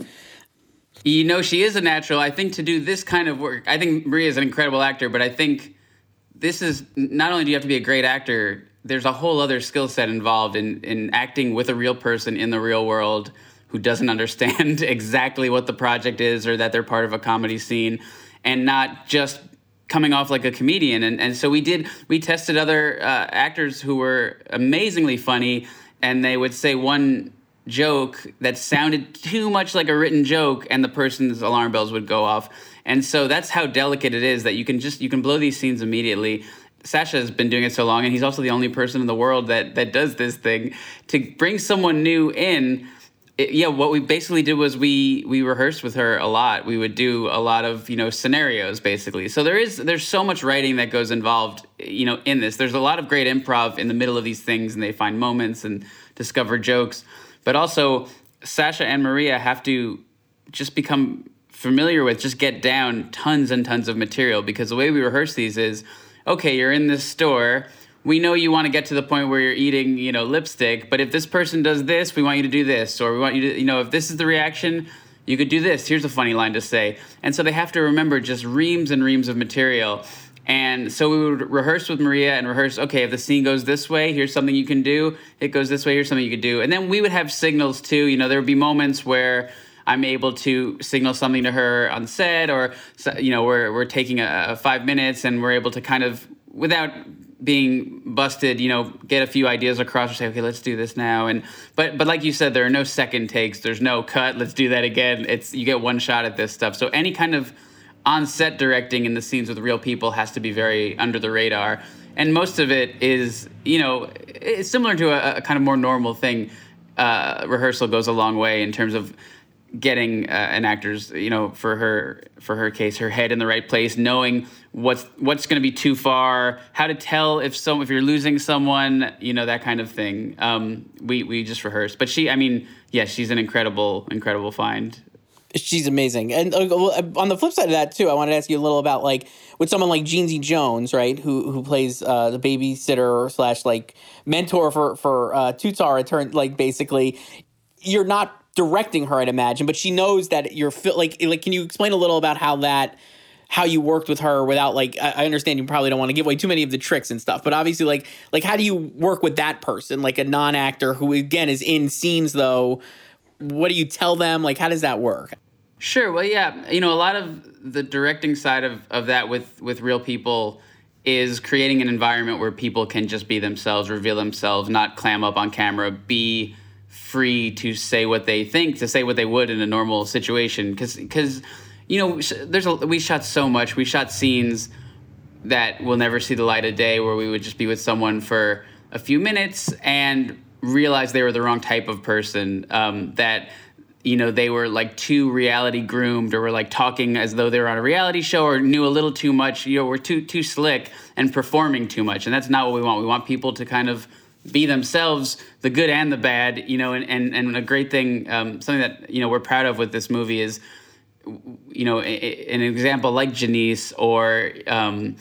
you know she is a natural. I think to do this kind of work i think maria is an incredible actor but i think this is not only do you have to be a great actor there's a whole other skill set involved in in acting with a real person in the real world who doesn't <laughs> understand exactly what the project is or that they're part of a comedy scene and not just coming off like a comedian. And, and so we did we tested other uh, actors who were amazingly funny and they would say one joke that sounded too much like a written joke and the person's alarm bells would go off and so that's how delicate it is that you can just you can blow these scenes immediately Sacha has been doing it so long, and he's also the only person in the world that that does this thing. To bring someone new in, it, yeah, what we basically did was we we rehearsed with her a lot. We would do a lot of you know scenarios basically. So there is there's so much writing that goes involved you know in this. There's a lot of great improv in the middle of these things, and they find moments and discover jokes. But also, Sacha and Maria have to just become familiar with, just get down tons and tons of material because the way we rehearse these is okay, you're in this store. We know you want to get to the point where you're eating, you know, lipstick, but if this person does this, we want you to do this, or we want you to, you know, if this is the reaction, you could do this. Here's a funny line to say. And so they have to remember just reams and reams of material. And so we would rehearse with Maria and rehearse, okay, if the scene goes this way, here's something you can do. It goes this way, here's something you could do. And then we would have signals too. You know, there would be moments where I'm able to signal something to her on set, or you know, we're we're taking a, a five minutes and we're able to kind of without being busted, you know, get a few ideas across and say, okay, let's do this now. And but but like you said, there are no second takes. There's no cut. Let's do that again. It's you get one shot at this stuff. So any kind of on set directing in the scenes with real people has to be very under the radar. And most of it is, you know, it's similar to a, a kind of more normal thing. Uh, rehearsal goes a long way in terms of getting uh, an actor's you know for her for her case her head in the right place knowing what's what's going to be too far how to tell if some if you're losing someone you know that kind of thing um, we we just rehearsed but she i mean yeah she's an incredible incredible find She's amazing. And uh, on the flip side of that too, I wanted to ask you a little about like with someone like Jeanise Jones, right, who who plays uh, the babysitter slash like mentor for for uh, Tutar. Turn like basically, you're not directing her, I'd imagine, but she knows that you're like like. Can you explain a little about how that? how you worked with her without like I understand you probably don't want to give away too many of the tricks and stuff, but obviously like like how do you work with that person, like a non-actor who again is in scenes though what do you tell them? Like, how does that work? Sure. Well, yeah, you know, a lot of the directing side of, of that with with real people is creating an environment where people can just be themselves, reveal themselves, not clam up on camera, be free to say what they think, to say what they would in a normal situation. Because because you know, there's a, we shot so much. We shot scenes that will never see the light of day, where we would just be with someone for a few minutes and realized they were the wrong type of person. Um, that you know they were like too reality groomed or were like talking as though they were on a reality show or knew a little too much. You know, were too too slick and performing too much, and that's not what we want. We want people to kind of be themselves, the good and the bad. You know, and and, and a great thing, um, something that you know we're proud of with this movie is, you know, a, a, an example like Jeanise or. Um,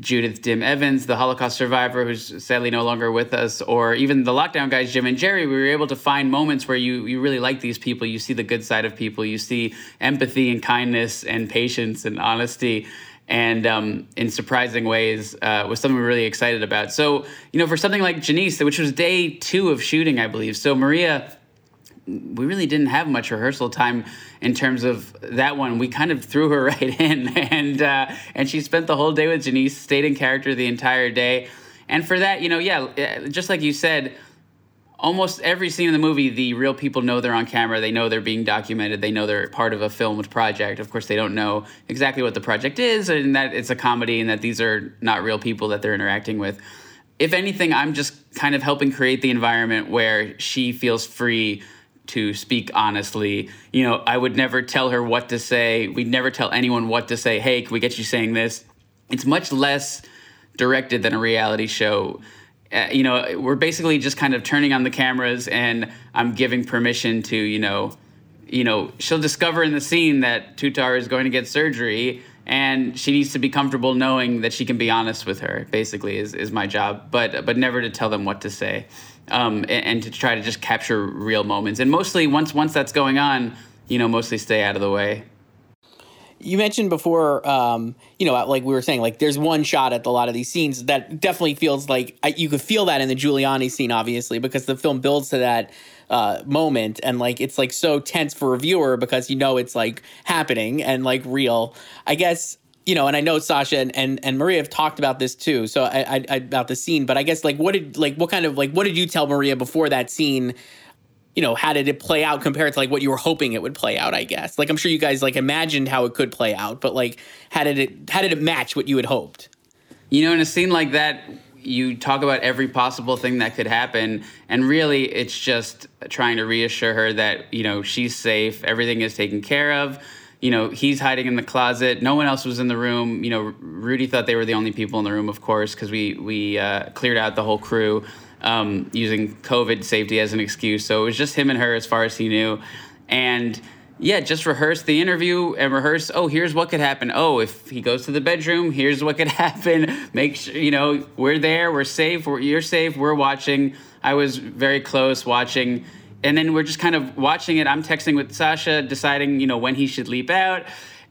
Judith Dim Evans, the Holocaust survivor who's sadly no longer with us, or even the lockdown guys, Jim and Jerry, we were able to find moments where you, you really like these people. You see the good side of people. You see empathy and kindness and patience and honesty. And um, in surprising ways, uh, was something we are really excited about. So, you know, for something like Jeanise, which was day two of shooting, I believe. So, Maria we really didn't have much rehearsal time in terms of that one. We kind of threw her <laughs> right in, and uh, and she spent the whole day with Jeanise, stayed in character the entire day. And for that, you know, yeah, uh, just like you said, almost every scene in the movie, the real people know they're on camera. They know they're being documented. They know they're part of a filmed project. Of course, they don't know exactly what the project is, and that it's a comedy, and that these are not real people that they're interacting with. If anything, I'm just kind of helping create the environment where she feels free to speak honestly. You know, I would never tell her what to say. We'd never tell anyone what to say. Hey, can we get you saying this? It's much less directed than a reality show. Uh, you know, we're basically just kind of turning on the cameras and I'm giving permission to, you know, you know, she'll discover in the scene that Tutar is going to get surgery and she needs to be comfortable knowing that she can be honest with her basically is, is my job but but never to tell them what to say um, and, and, to try to just capture real moments. And mostly, once once that's going on, you know, mostly stay out of the way. You mentioned before, um, you know, like we were saying, like there's one shot at a lot of these scenes that definitely feels like you could feel that in the Giuliani scene, obviously, because the film builds to that uh, moment and like it's like so tense for a viewer because you know it's like happening and like real. I guess you know, and I know Sacha and, and, and Maria have talked about this too. So I, I, about the scene, but I guess like what did like what kind of like what did you tell Maria before that scene? You know, how did it play out compared to like what you were hoping it would play out? I guess like I'm sure you guys like imagined how it could play out, but like how did it how did it match what you had hoped? You know, in a scene like that, you talk about every possible thing that could happen, and really, it's just trying to reassure her that you know she's safe, everything is taken care of you know, he's hiding in the closet. No one else was in the room. You know, Rudy thought they were the only people in the room, of course, because we we uh, cleared out the whole crew um, using COVID safety as an excuse. So it was just him and her as far as he knew, and yeah, just rehearse the interview and rehearse. Oh, here's what could happen. Oh, if he goes to the bedroom, here's what could <laughs> happen. Make sure you know we're there. We're safe. We're, you're safe. We're watching. I was very close watching and then we're just kind of watching it. I'm texting with Sacha, deciding you know when he should leap out,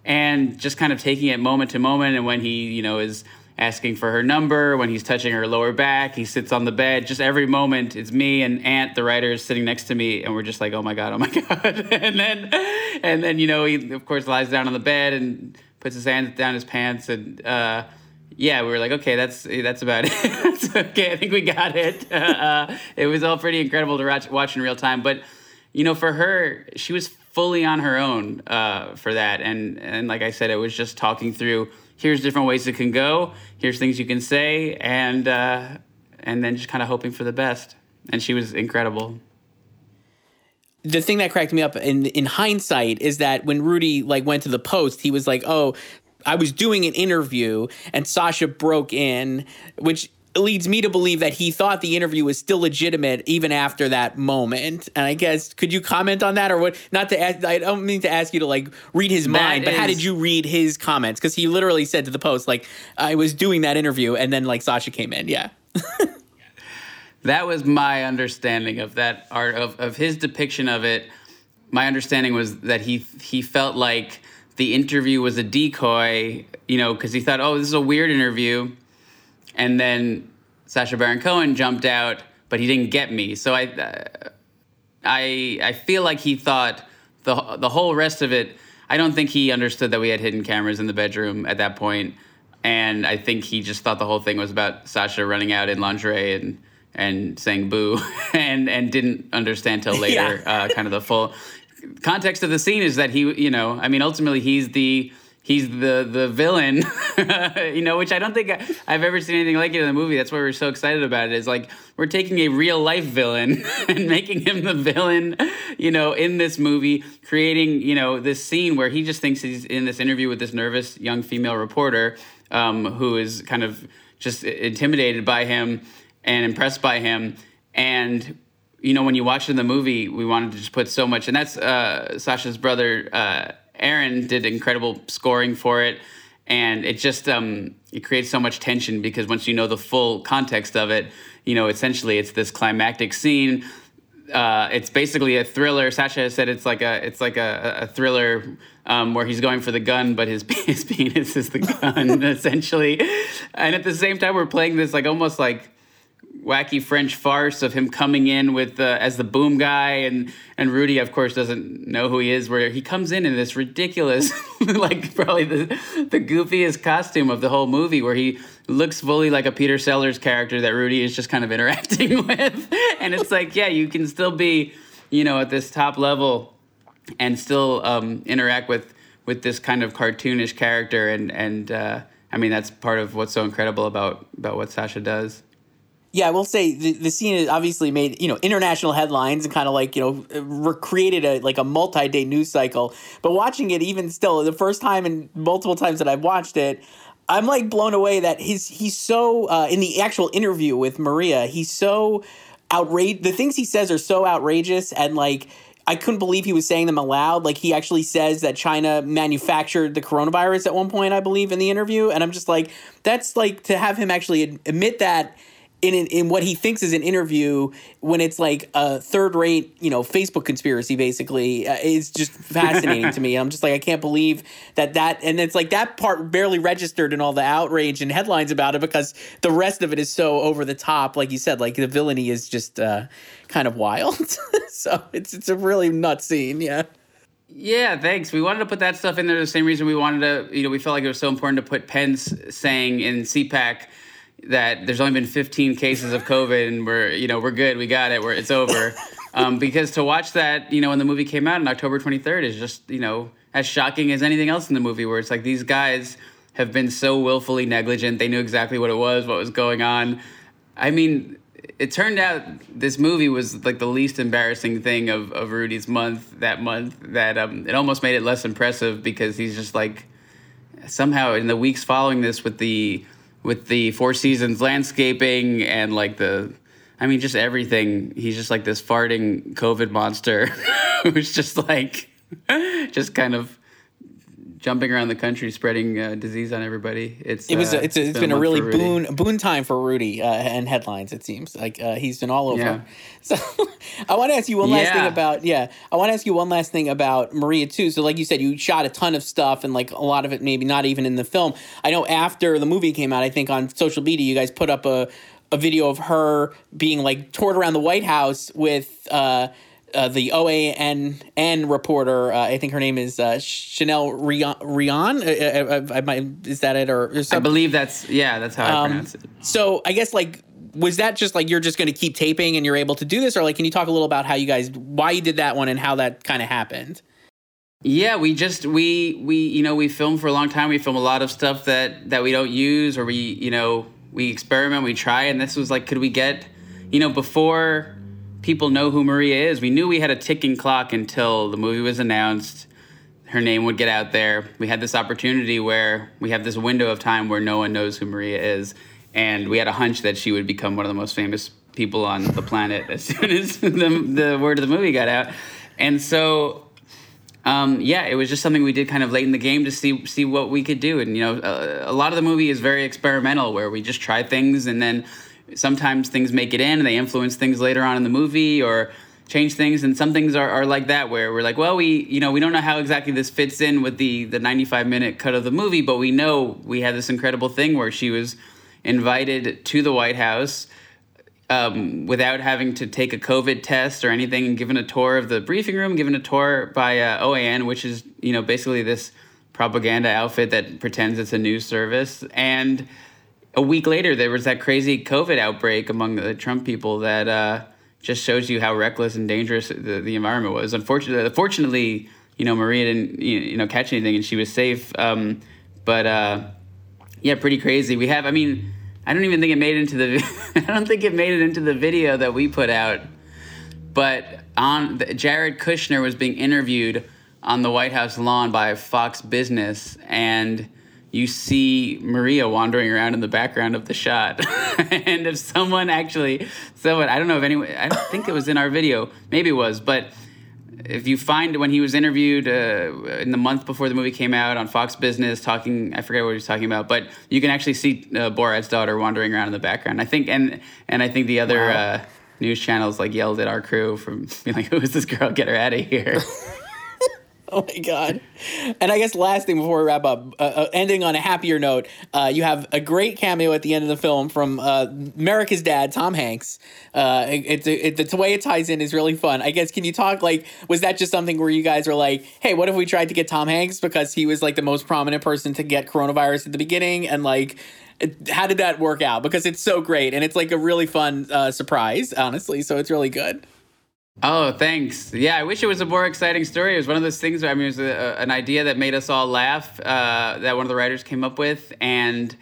and just kind of taking it moment to moment. And when he you know is asking for her number, when he's touching her lower back, he sits on the bed. Just every moment, it's me and Ant, the writer, is sitting next to me, and we're just like, oh my god, oh my <laughs> god. and then, and then you know he of course lies down on the bed and puts his hands down his pants and. Uh, yeah, we were like, okay, that's that's about <laughs> it. okay. I think we got it. <laughs> Uh, it was all pretty incredible to watch, watch in real time. But you know, for her, she was fully on her own uh, for that. And and like I said, it was just talking through. Here's different ways it can go. Here's things you can say, and uh, and then just kind of hoping for the best. And she was incredible. the thing that cracked me up in in hindsight is that when Rudy like went to the post, he was like, "Oh, I was doing an interview and Sacha broke in," which leads me to believe that he thought the interview was still legitimate even after that moment. And I guess could you comment on that or what? Not to ask, I don't mean to ask you to like read his mind, but how did you read his comments? Because he literally said to the post like, "I was doing that interview," and then like Sacha came in. Yeah. <laughs> that was my understanding of that art of, of his depiction of it. My understanding was that he he felt like the interview was a decoy, you know, because he thought, oh, this is a weird interview, and then Sacha Baron Cohen jumped out, but he didn't get me. So I, uh, I, I feel like he thought the the whole rest of it. I don't think he understood that we had hidden cameras in the bedroom at that point, and I think he just thought the whole thing was about Sacha running out in lingerie and and saying boo <laughs> and and didn't understand till <laughs> later yeah. uh, kind of the full context of the scene is that he you know i mean ultimately he's the he's the the villain <laughs> you know which i don't think i've ever seen anything like it in the movie that's why we're so excited about it is like we're taking a real life villain <laughs> and making him the villain you know in this movie creating you know this scene where he just thinks he's in this interview with this nervous young female reporter um, who is kind of just intimidated by him and impressed by him. And you know, when you watch in the movie, we wanted to just put so much, and that's uh, Sacha's brother uh, Erran did incredible scoring for it, and it just um, it creates so much tension because once you know the full context of it, you know, essentially it's this climactic scene. Uh, it's basically a thriller. Sacha said it's like a it's like a, a thriller um, where he's going for the gun, but his <laughs> his penis is the gun <laughs> essentially, and at the same time we're playing this like almost like wacky French farce of him coming in with uh, as the boom guy, and and Rudy, of course, doesn't know who he is. Where he comes in in this ridiculous, <laughs> like probably the the goofiest costume of the whole movie, where he looks fully like a Peter Sellers character that Rudy is just kind of <laughs> interacting with, and it's like, yeah, you can still be, you know, at this top level, and still um, interact with with this kind of cartoonish character, and and uh, I mean that's part of what's so incredible about about what Sacha does. Yeah, I will say the, the scene has obviously made you know international headlines and kind of like you know recreated a like a multi day news cycle. But watching it, even still, the first time and multiple times that I've watched it, I'm like blown away that his he's so uh, in the actual interview with Maria, he's so outraged. The things he says are so outrageous and like. I couldn't believe he was saying them aloud. Like he actually says that China manufactured the coronavirus at one point, I believe, in the interview. And I'm just like, that's like to have him actually admit that in, in what he thinks is an interview when it's like a third rate, you know, Facebook conspiracy basically uh, is just fascinating to me. <laughs> I'm just like, I can't believe that that, and it's like that part barely registered in all the outrage and headlines about it because the rest of it is so over the top. Like you said, like the villainy is just uh, kind of wild. <laughs> so it's, it's a really nuts scene. Yeah. Yeah, thanks. We wanted to put that stuff in there the same reason we wanted to, you know, we felt like it was so important to put Pence saying in CPAC, that there's only been 15 cases of COVID and we're you know we're good, we got it, we're it's over. <laughs> Um, because to watch that, you know, when the movie came out on October 23rd is just you know as shocking as anything else in the movie, where it's like these guys have been so willfully negligent. They knew exactly what it was, what was going on. I mean, it turned out this movie was like the least embarrassing thing of, of Rudy's month that month. That um, it almost made it less impressive because he's just like somehow in the weeks following this with the with the Four Seasons landscaping and like the, I mean, just everything. He's just like this farting COVID monster <laughs> who's just like, <laughs> just kind of jumping around the country spreading uh, disease on everybody. It's it was uh, it's, it's been, been a really boon boon time for Rudy uh, and headlines. It seems like uh, he's been all over. Yeah. <laughs> So I want to ask you one last yeah. thing about yeah. I want to ask you one last thing about Maria too. So like you said, you shot a ton of stuff and like a lot of it maybe not even in the film. I know after the movie came out, I think on social media you guys put up a a video of her being like toured around the White House with. Uh, uh, the OANN reporter. Uh, I think her name is uh, Chanel Rion. Rion? I, I, I, might, is that it or, or I believe that's yeah, that's how I um, pronounce it. So I guess like was that just like you're just going to keep taping and you're able to do this, or like can you talk a little about how you guys why you did that one and how that kind of happened? Yeah, we just we we you know we film for a long time. We film a lot of stuff that that we don't use, or we you know we experiment, we try, and this was like, could we get you know before people know who Maria is. We knew we had a ticking clock until the movie was announced. Her name would get out there. We had this opportunity where we have this window of time where no one knows who Maria is, and we had a hunch that she would become one of the most famous people on the planet as <laughs> soon as the, the word of the movie got out. And so um, yeah, it was just something we did kind of late in the game to see see what we could do. And you know, a, a, lot of the movie is very experimental, where we just try things, and then sometimes things make it in, and they influence things later on in the movie, or change things. And some things are, are like that, where we're like, well, we you know we don't know how exactly this fits in with the the 95 minute cut of the movie, but we know we had this incredible thing where she was invited to the White House um, without having to take a COVID test or anything, and given a tour of the briefing room, given a tour by uh, OAN, which is you know basically this propaganda outfit that pretends it's a news service. And a week later, there was that crazy COVID outbreak among the Trump people that uh, just shows you how reckless and dangerous the, the environment was. Unfortunately, fortunately, you know Maria didn't you know catch anything and she was safe. Um, but uh, yeah, pretty crazy. We have, I mean I don't even think it made it into the. <laughs> I don't think it made it into the video that we put out. But on Jared Kushner was being interviewed on the White House lawn by Fox Business, and you see Maria wandering around in the background of the shot. <laughs> and if someone actually, someone I don't know if anyone, I don't think it was in our video, maybe it was, but if you find when he was interviewed uh, in the month before the movie came out on Fox Business, talking, I forget what he was talking about, but you can actually see uh, Borat's daughter wandering around in the background. I think, and and I think the other wow. uh, news channels like yelled at our crew from <laughs> being like, "Who is this girl? Get her out of here." <laughs> <laughs> Oh my god! And I guess last thing before we wrap up, uh, uh, ending on a happier note, uh, you have a great cameo at the end of the film from uh, America's Dad, Tom Hanks. Uh, it, it, it, the way it ties in is really fun. I guess can you talk like was that just something where you guys were like, hey, what if we tried to get Tom Hanks because he was like the most prominent person to get coronavirus at the beginning, and like how did that work out? Because it's so great and it's like a really fun uh, surprise, honestly. So it's really good. Oh, thanks. Yeah, I wish it was a more exciting story. It was one of those things. Where, I mean, it was a, an idea that made us all laugh. Uh, that one of the writers came up with, and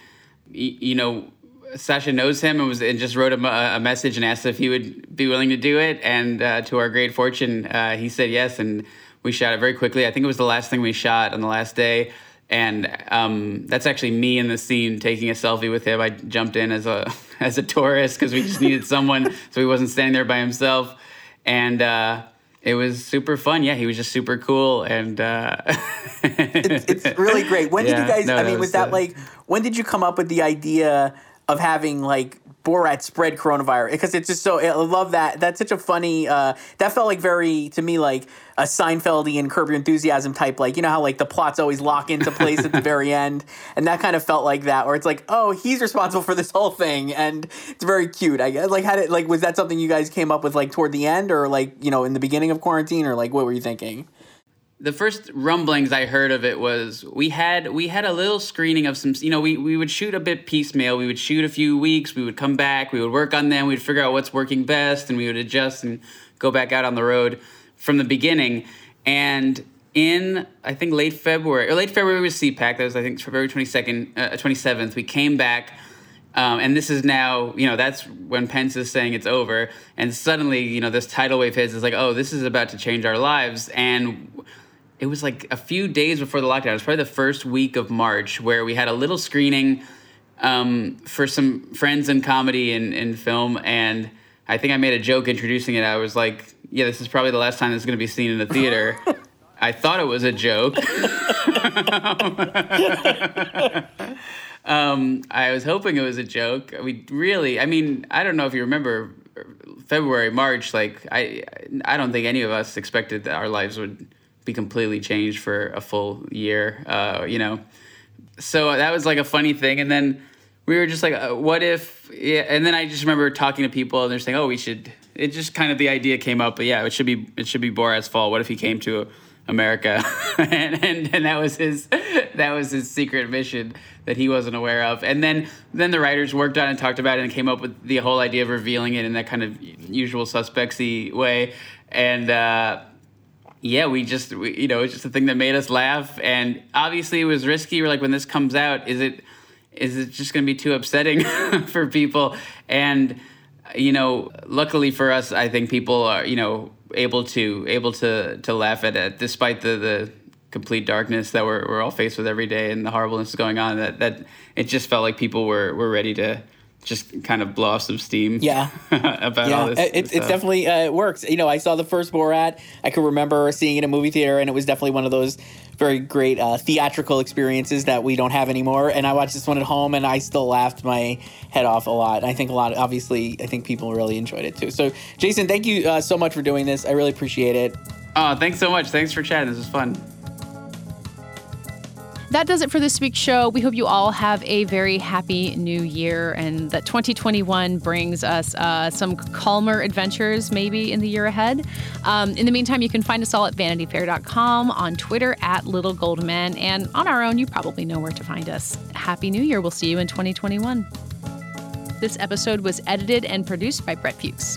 you know, Sacha knows him and was and just wrote him a, a, message and asked if he would be willing to do it. And uh, to our great fortune, uh, he said yes, and we shot it very quickly. I think it was the last thing we shot on the last day. And um, that's actually me in the scene taking a selfie with him. I jumped in as a <laughs> as a tourist because we just needed someone, so he wasn't standing there by himself and uh, it was super fun. Yeah, he was just super cool, and uh, <laughs> it's, it's, really great. When yeah, did you guys? No, I mean, was, was that uh, like when did you come up with the idea of having like Borat spread coronavirus because it's just so I love that. That's such a funny. Uh, that felt like very to me like a Seinfeldian Curb Your Enthusiasm type. Like you know how like the plots always lock into place at the very <laughs> end, and that kind of felt like that. Where it's like, oh, he's responsible for this whole thing, and it's very cute. I guess like had it like was that something you guys came up with like toward the end or like you know in the beginning of quarantine or like what were you thinking? The first rumblings I heard of it was we had we had a little screening of some you know we, we would shoot a bit piecemeal. We would shoot a few weeks. We would come back. We would work on them. We'd figure out what's working best and we would adjust and go back out on the road from the beginning. And in I think late February or late February was CPAC that was I think February 22nd uh, 27th we came back um, and this is now, you know, that's when Pence is saying it's over. And suddenly, you know, this tidal wave hits. It's like, oh, this is about to change our lives. And it was like a few days before the lockdown. It was probably the first week of March where we had a little screening um, for some friends in comedy and, and film. And I think I made a joke introducing it. I was like, yeah, this is probably the last time this is going to be seen in the theater. <laughs> I thought it was a joke. <laughs> um, I was hoping it was a joke. We really, I mean, I don't know if you remember February, March. Like, I, I don't think any of us expected that our lives would be completely changed for a full year. Uh, you know, so that was like a funny thing. And then we were just like, uh, what if? Yeah. And then I just remember talking to people, and they're saying, oh, we should. It just kind of the idea came up, but yeah, it should be it should be Borat's fault. What if he came to America, <laughs> and, and and that was his that was his secret mission that he wasn't aware of. And then then the writers worked on it and talked about it and came up with the whole idea of revealing it in that kind of usual suspectsy way. And uh, yeah, we just we, you know it's just a thing that made us laugh, and obviously it was risky. We're like, when this comes out, is it is it just going to be too upsetting <laughs> for people? And you know, luckily for us, I think people are, you know, able to able to to laugh at it despite the the complete darkness that we're, we're all faced with every day and the horribleness going on that that it just felt like people were were ready to just kind of blow off some steam. Yeah, <laughs> about yeah. all this. It, it, it definitely uh, works. You know, I saw the first Borat. I can remember seeing it in a movie theater, and it was definitely one of those very great uh, theatrical experiences that we don't have anymore. And I watched this one at home, and I still laughed my head off a lot. I think a lot. Obviously, I think people really enjoyed it too. So, Jason, thank you uh, so much for doing this. I really appreciate it. Oh, thanks so much. Thanks for chatting. This was fun. That does it for this week's show. We hope you all have a very happy new year and that 2021 brings us uh, some calmer adventures maybe in the year ahead. Um, in the meantime, you can find us all at vanityfair.com, on Twitter at Little Gold Men, and on our own, you probably know where to find us. Happy New Year. We'll see you in 2021. This episode was edited and produced by Brett Fuchs.